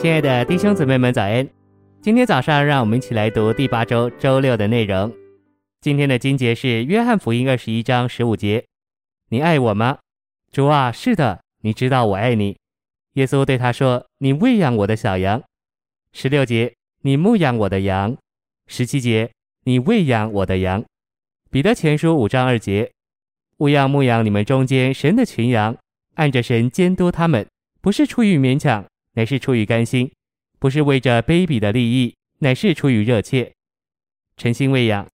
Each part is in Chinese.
亲爱的弟兄姊妹们，早安！今天早上，让我们一起来读第八周周六的内容。今天的经节是《约翰福音》二十一章十五节：“你爱我吗？”主啊，是的，你知道我爱你。耶稣对他说：“你喂养我的小羊。”十六节：“你牧养我的羊。”十七节：“你喂养我的羊。”彼得前书五章二节：“务要牧养你们中间神的群羊，按着神监督他们，不是出于勉强。”乃是出于甘心，不是为着卑鄙的利益，乃是出于热切，诚心喂养。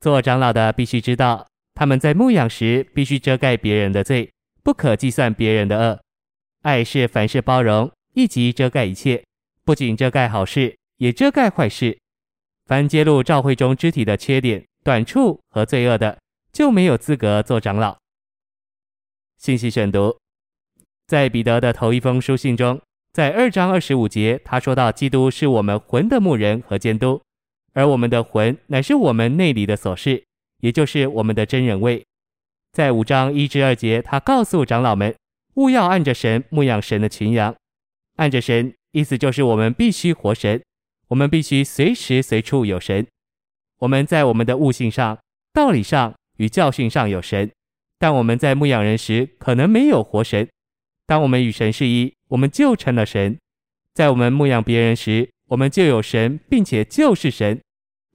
做长老的必须知道，他们在牧养时必须遮盖别人的罪，不可计算别人的恶。爱是凡事包容，一级遮盖一切，不仅遮盖好事，也遮盖坏事。凡揭露教会中肢体的缺点、短处和罪恶的，就没有资格做长老。信息选读，在彼得的头一封书信中。在二章二十五节，他说到基督是我们魂的牧人和监督，而我们的魂乃是我们内里的所事，也就是我们的真人位。在五章一至二节，他告诉长老们，勿要按着神牧养神的群羊。按着神，意思就是我们必须活神，我们必须随时随处有神。我们在我们的悟性上、道理上与教训上有神，但我们在牧养人时可能没有活神。当我们与神是一，我们就成了神。在我们牧养别人时，我们就有神，并且就是神。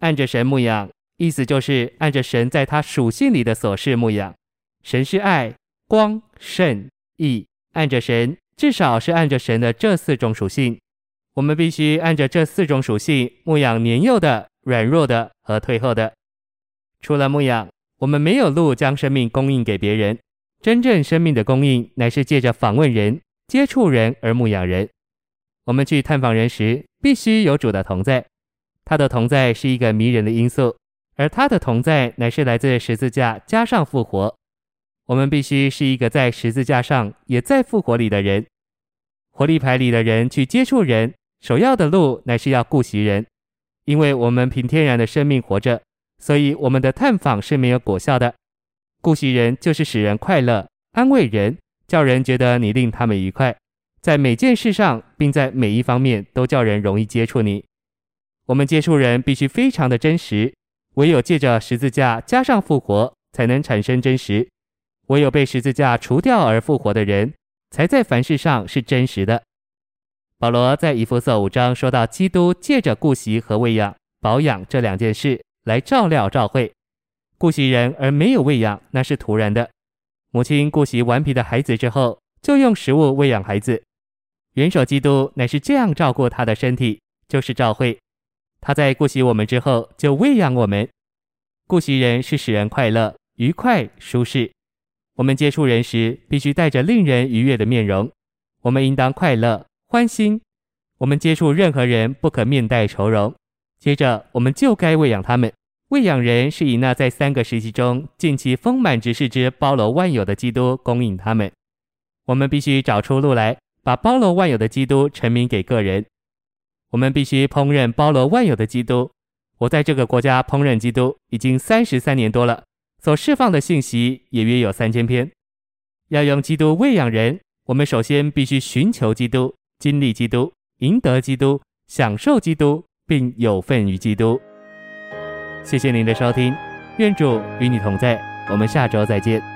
按着神牧养，意思就是按着神在他属性里的所示牧养。神是爱、光、圣、义。按着神，至少是按着神的这四种属性。我们必须按着这四种属性牧养年幼的、软弱的和退后的。除了牧养，我们没有路将生命供应给别人。真正生命的供应，乃是借着访问人、接触人而牧养人。我们去探访人时，必须有主的同在。他的同在是一个迷人的因素，而他的同在乃是来自十字架加上复活。我们必须是一个在十字架上也在复活里的人。活力牌里的人去接触人，首要的路乃是要顾惜人，因为我们凭天然的生命活着，所以我们的探访是没有果效的。顾惜人就是使人快乐，安慰人，叫人觉得你令他们愉快，在每件事上，并在每一方面都叫人容易接触你。我们接触人必须非常的真实，唯有借着十字架加上复活，才能产生真实。唯有被十字架除掉而复活的人，才在凡事上是真实的。保罗在以弗所五章说到，基督借着顾惜和喂养、保养这两件事来照料教会。顾惜人而没有喂养，那是徒然的。母亲顾惜顽皮的孩子之后，就用食物喂养孩子。元首基督乃是这样照顾他的身体，就是照会。他在顾惜我们之后，就喂养我们。顾惜人是使人快乐、愉快、舒适。我们接触人时，必须带着令人愉悦的面容。我们应当快乐、欢心。我们接触任何人，不可面带愁容。接着，我们就该喂养他们。喂养人是以那在三个时期中尽其丰满职事之包罗万有的基督供应他们。我们必须找出路来，把包罗万有的基督陈明给个人。我们必须烹饪包罗万有的基督。我在这个国家烹饪基督已经三十三年多了，所释放的信息也约有三千篇。要用基督喂养人，我们首先必须寻求基督、经历基督、赢得基督、享受基督，并有份于基督。谢谢您的收听，愿主与你同在，我们下周再见。